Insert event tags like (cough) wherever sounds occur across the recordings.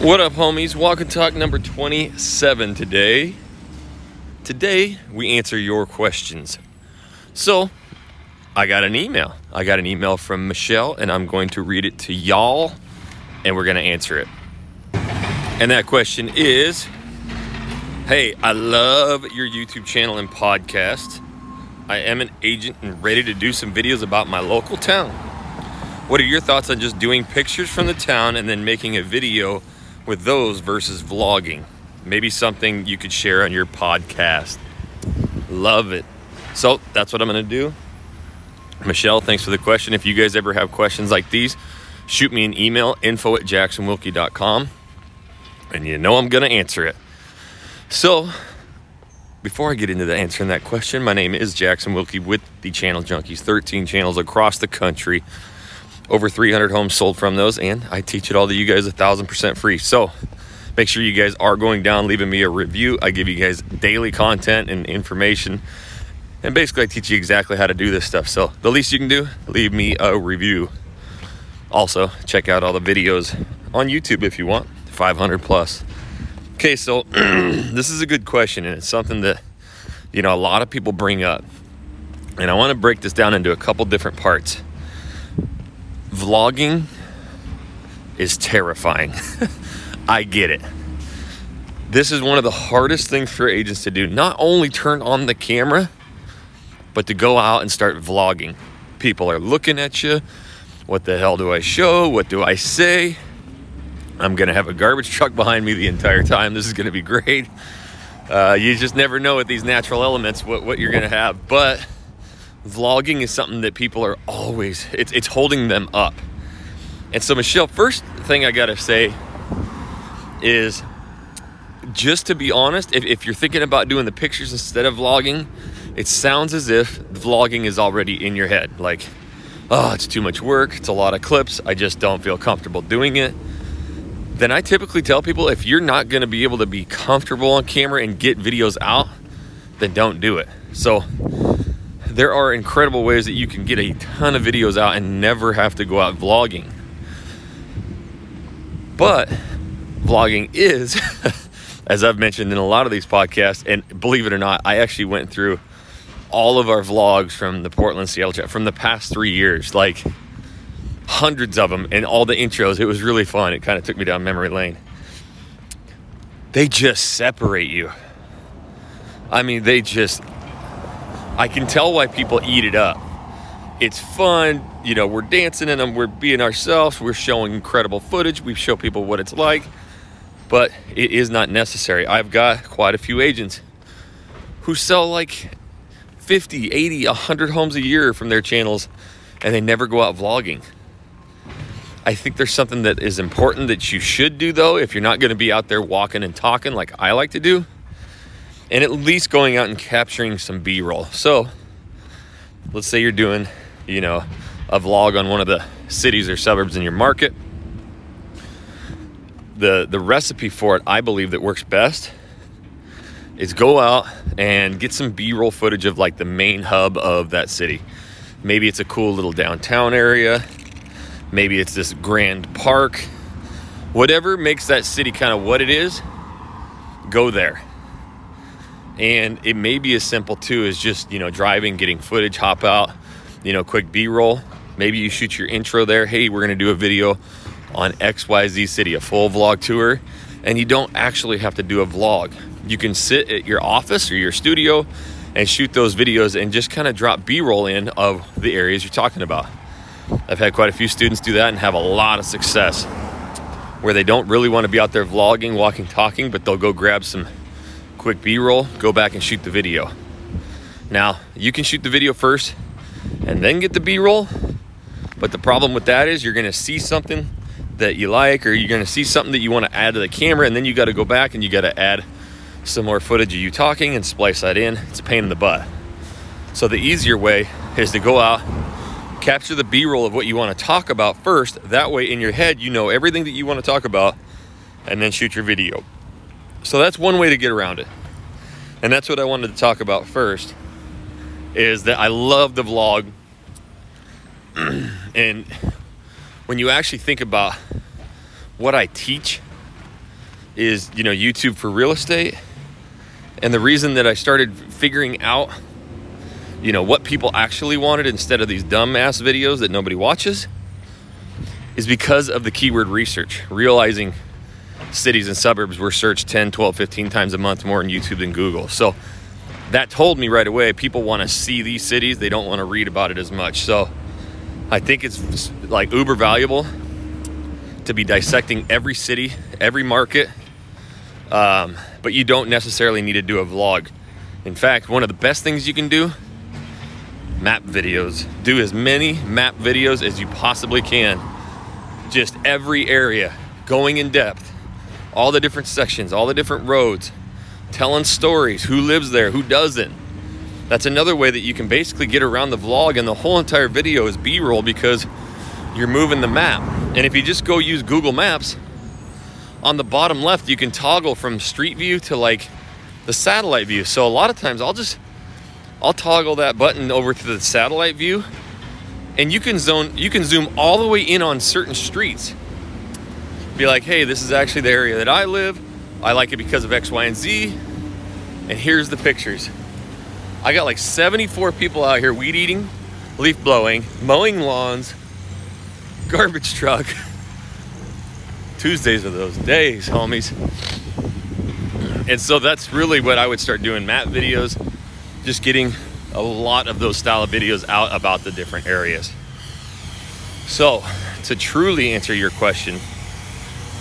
What up, homies? Walk and Talk number 27 today. Today, we answer your questions. So, I got an email. I got an email from Michelle, and I'm going to read it to y'all, and we're going to answer it. And that question is Hey, I love your YouTube channel and podcast. I am an agent and ready to do some videos about my local town. What are your thoughts on just doing pictures from the town and then making a video with those versus vlogging? Maybe something you could share on your podcast. Love it. So that's what I'm going to do. Michelle, thanks for the question. If you guys ever have questions like these, shoot me an email info at jacksonwilkey.com and you know I'm going to answer it. So, before I get into the answering that question, my name is Jackson Wilkey with the Channel Junkies, 13 channels across the country, over 300 homes sold from those, and I teach it all to you guys a thousand percent free. So, make sure you guys are going down, leaving me a review. I give you guys daily content and information, and basically, I teach you exactly how to do this stuff. So, the least you can do, leave me a review. Also, check out all the videos on YouTube if you want, 500 plus. Okay, so (clears throat) this is a good question, and it's something that you know a lot of people bring up, and I want to break this down into a couple different parts. Vlogging is terrifying. (laughs) I get it. This is one of the hardest things for agents to do. Not only turn on the camera, but to go out and start vlogging. People are looking at you. What the hell do I show? What do I say? I'm going to have a garbage (laughs) truck behind me the entire time. This is going to be great. Uh, you just never know with these natural elements what, what you're going to have. But vlogging is something that people are always, it's, it's holding them up. And so, Michelle, first thing I got to say is just to be honest, if, if you're thinking about doing the pictures instead of vlogging, it sounds as if vlogging is already in your head. Like, oh, it's too much work, it's a lot of clips, I just don't feel comfortable doing it then I typically tell people if you're not going to be able to be comfortable on camera and get videos out, then don't do it. So there are incredible ways that you can get a ton of videos out and never have to go out vlogging. But vlogging is, (laughs) as I've mentioned in a lot of these podcasts, and believe it or not, I actually went through all of our vlogs from the Portland Seattle chat from the past three years. Like, hundreds of them and all the intros. It was really fun. It kind of took me down memory lane. They just separate you. I mean, they just, I can tell why people eat it up. It's fun. You know, we're dancing in them, we're being ourselves, we're showing incredible footage, we show people what it's like, but it is not necessary. I've got quite a few agents who sell like 50, 80, 100 homes a year from their channels and they never go out vlogging. I think there's something that is important that you should do though if you're not going to be out there walking and talking like I like to do. And at least going out and capturing some B-roll. So, let's say you're doing, you know, a vlog on one of the cities or suburbs in your market. The the recipe for it, I believe that works best is go out and get some B-roll footage of like the main hub of that city. Maybe it's a cool little downtown area Maybe it's this grand park. Whatever makes that city kind of what it is, go there. And it may be as simple too as just, you know, driving, getting footage, hop out, you know, quick B roll. Maybe you shoot your intro there. Hey, we're going to do a video on XYZ City, a full vlog tour. And you don't actually have to do a vlog. You can sit at your office or your studio and shoot those videos and just kind of drop B roll in of the areas you're talking about. I've had quite a few students do that and have a lot of success where they don't really want to be out there vlogging, walking, talking, but they'll go grab some quick B roll, go back and shoot the video. Now, you can shoot the video first and then get the B roll, but the problem with that is you're going to see something that you like or you're going to see something that you want to add to the camera and then you got to go back and you got to add some more footage of you talking and splice that in. It's a pain in the butt. So the easier way is to go out capture the b-roll of what you want to talk about first that way in your head you know everything that you want to talk about and then shoot your video so that's one way to get around it and that's what i wanted to talk about first is that i love the vlog (clears throat) and when you actually think about what i teach is, you know, YouTube for real estate. And the reason that I started figuring out, you know, what people actually wanted instead of these dumbass videos that nobody watches is because of the keyword research, realizing cities and suburbs were searched 10, 12, 15 times a month more on YouTube than Google. So that told me right away people want to see these cities, they don't want to read about it as much. So I think it's like uber valuable to be dissecting every city, every market, um, but you don't necessarily need to do a vlog. In fact, one of the best things you can do map videos. Do as many map videos as you possibly can. Just every area, going in depth, all the different sections, all the different roads, telling stories, who lives there, who doesn't. That's another way that you can basically get around the vlog, and the whole entire video is B roll because you're moving the map. And if you just go use Google Maps, on the bottom left, you can toggle from street view to like the satellite view. So a lot of times I'll just I'll toggle that button over to the satellite view and you can zone you can zoom all the way in on certain streets. Be like, "Hey, this is actually the area that I live. I like it because of X, Y, and Z." And here's the pictures. I got like 74 people out here weed eating, leaf blowing, mowing lawns, (laughs) garbage truck. Tuesdays are those days, homies. And so that's really what I would start doing map videos, just getting a lot of those style of videos out about the different areas. So, to truly answer your question,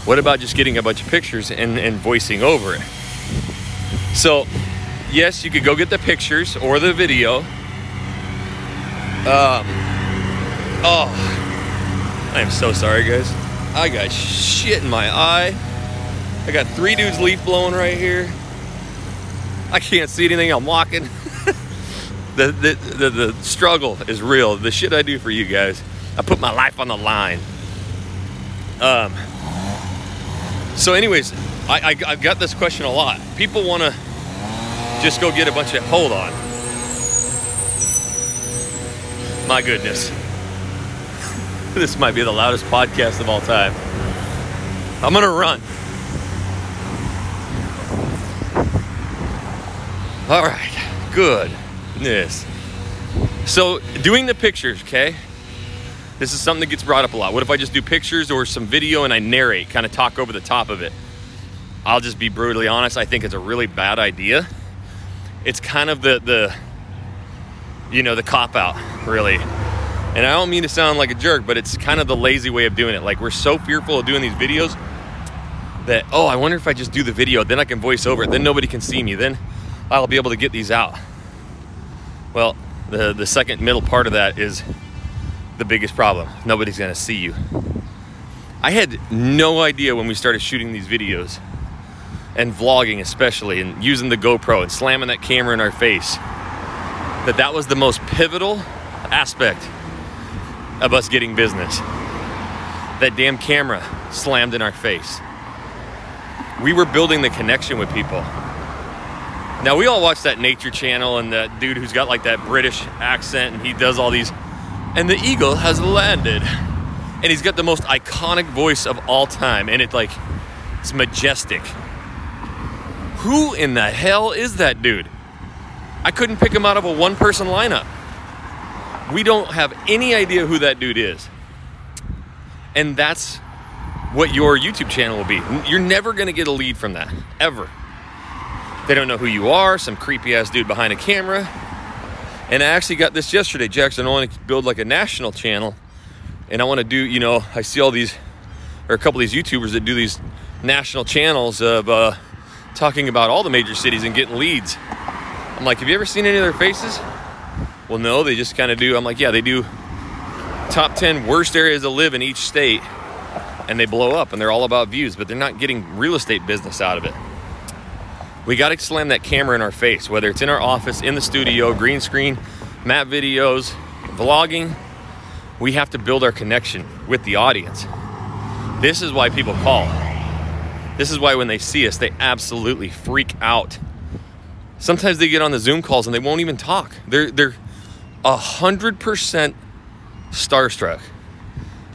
what about just getting a bunch of pictures and, and voicing over it? So, yes, you could go get the pictures or the video. Um, oh, I am so sorry, guys. I got shit in my eye. I got three dudes leaf blowing right here. I can't see anything. I'm walking. (laughs) the, the, the, the struggle is real. The shit I do for you guys. I put my life on the line. Um, so, anyways, I, I, I've got this question a lot. People want to just go get a bunch of. Hold on. My goodness. (laughs) this might be the loudest podcast of all time. I'm gonna run. All right, goodness. So, doing the pictures, okay? This is something that gets brought up a lot. What if I just do pictures or some video and I narrate, kind of talk over the top of it? I'll just be brutally honest. I think it's a really bad idea. It's kind of the the you know the cop out, really. And I don't mean to sound like a jerk, but it's kind of the lazy way of doing it. Like we're so fearful of doing these videos that oh, I wonder if I just do the video, then I can voice over it, then nobody can see me, then I'll be able to get these out. Well, the the second middle part of that is the biggest problem. Nobody's gonna see you. I had no idea when we started shooting these videos and vlogging especially and using the GoPro and slamming that camera in our face that that was the most pivotal aspect of us getting business. That damn camera slammed in our face. We were building the connection with people. Now we all watch that nature channel and that dude who's got like that British accent and he does all these and the eagle has landed. And he's got the most iconic voice of all time and it's like it's majestic. Who in the hell is that dude? I couldn't pick him out of a one person lineup. We don't have any idea who that dude is. And that's what your YouTube channel will be. You're never to get a lead from that, ever. They don't know who you are, some creepy ass dude behind a camera. And I actually got this yesterday, Jackson. I want to build like a national channel. And I want to do, you know, I see all these, or a couple of these YouTubers that do these national channels of uh, talking about all the major cities and getting leads. I'm like, have you ever seen any of their faces? Well, no, they just kind of do. I'm like, yeah, they do top 10 worst areas to live in each state and they blow up and they're all about views, but they're not getting real estate business out of it. We got to slam that camera in our face, whether it's in our office, in the studio, green screen, map videos, vlogging. We have to build our connection with the audience. This is why people call. This is why when they see us, they absolutely freak out. Sometimes they get on the Zoom calls and they won't even talk. They're they're a hundred percent starstruck.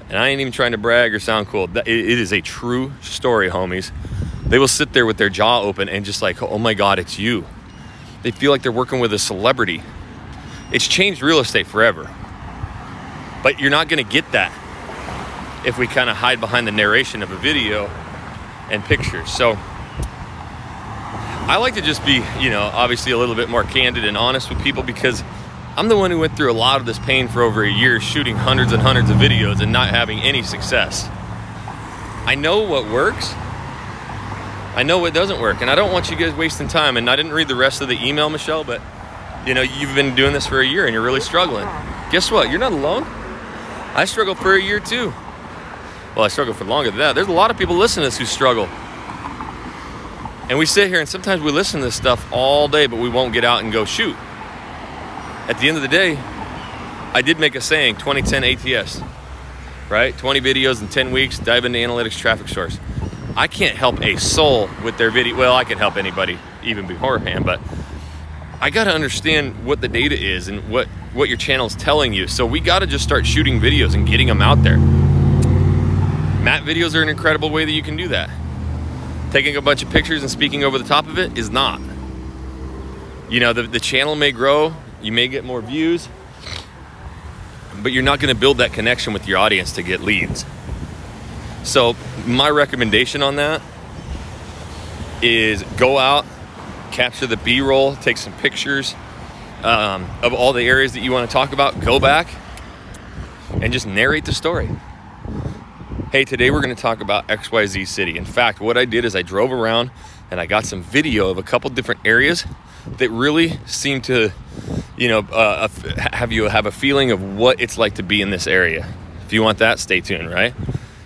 And I ain't even trying to brag or sound cool. It is a true story, homies They will sit there with their jaw open and just like, oh my God, it's you. They feel like they're working with a celebrity. It's changed real estate forever. But you're not going to get that if we kind of hide behind the narration of a video and pictures. So I like to just be, you know, obviously a little bit more candid and honest with people because I'm the one who went through a lot of this pain for over a year, shooting hundreds and hundreds of videos and not having any success. I know what works. I know it doesn't work, and I don't want you guys wasting time. And I didn't read the rest of the email, Michelle, but you know, you've been doing this for a year and you're really struggling. Guess what? You're not alone. I struggled for a year too. Well, I struggled for longer than that. There's a lot of people listening to this who struggle. And we sit here and sometimes we listen to this stuff all day, but we won't get out and go shoot. At the end of the day, I did make a saying 2010 ATS, right? 20 videos in 10 weeks, dive into analytics traffic source. I can't help a soul with their video. Well, I can help anybody even beforehand, but I got to understand what the data is and what what your channel is telling you. So we got to just start shooting videos and getting them out there. Map videos are an incredible way that you can do that. Taking a bunch of pictures and speaking over the top of it is not. You know, the, the channel may grow, you may get more views, but you're not going to build that connection with your audience to get leads. So, my recommendation on that is go out, capture the B roll, take some pictures um, of all the areas that you want to talk about, go back and just narrate the story. Hey, today we're going to talk about XYZ City. In fact, what I did is I drove around and I got some video of a couple different areas that really seem to, you know, uh, have you have a feeling of what it's like to be in this area. If you want that, stay tuned, right?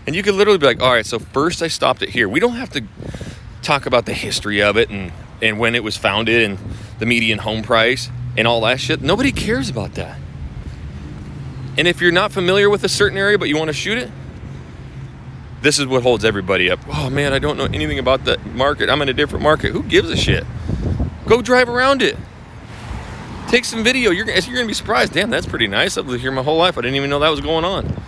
And you could literally be like, all right, so first I stopped it here. We don't have to talk about the history of it and and when it was founded and the median home price and all that shit. Nobody cares about that. And if you're not familiar with a certain area but you want to shoot it, this is what holds everybody up. Oh man, I don't know anything about the market. I'm in a different market. Who gives a shit? Go drive around it. Take some video. You're, you're going to be surprised. Damn, that's pretty nice. I've lived here my whole life. I didn't even know that was going on.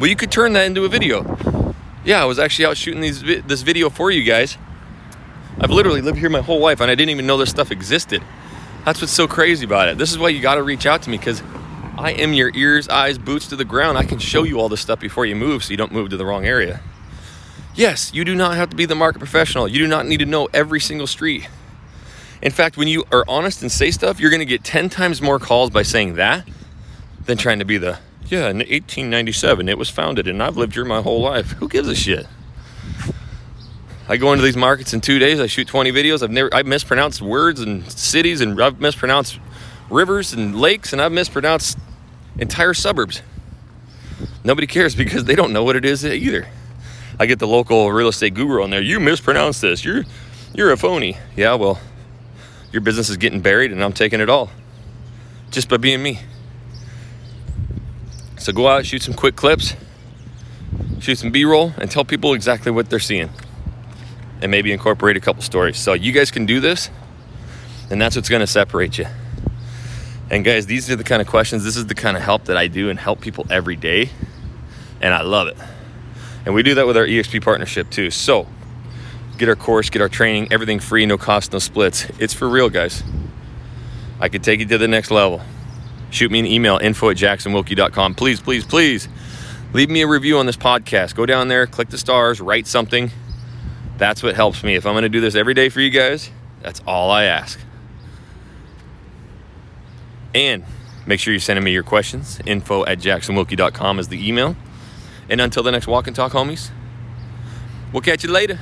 Well, you could turn that into a video. Yeah, I was actually out shooting these this video for you guys I've literally lived here my whole life and I didn't even know this stuff existed. That's what's so crazy about it. This is why you got to reach out to me because I am your ears, eyes, boots to the ground. I can show you all this stuff before you move so you don't move to the wrong area. Yes, you do not have to be the market professional. You do not need to know every single street. In fact, when you are honest and say stuff, you're going to get 10 times more calls by saying that than trying to be the, yeah, in 1897 it was founded and I've lived here my whole life. Who gives a shit? I go into these markets in two days. I shoot 20 videos. I've never I've mispronounced words and cities, and I've mispronounced rivers and lakes, and I've mispronounced entire suburbs. Nobody cares because they don't know what it is either. I get the local real estate guru on there. You mispronounced this. You're you're a phony. Yeah, well, your business is getting buried, and I'm taking it all just by being me. So go out, shoot some quick clips, shoot some B-roll, and tell people exactly what they're seeing and maybe incorporate a couple stories. So you guys can do this, and that's what's to separate you. And guys, these are the kind of questions, this is the kind of help that I do and help people every day, and I love it. And we do that with our EXP partnership too. So get our course, get our training, everything free, no cost, no splits. It's for real, guys. I could take you to the next level. Shoot me an email, info at jacksonwilkey.com. Please, please, please leave me a review on this podcast. Go down there, click the stars, write something that's what helps me. If I'm going to do this every day for you guys, that's all I ask. And make sure you're sending me your questions. Info at jacksonwilkey.com is the email. And until the next walk and talk, homies, we'll catch you later.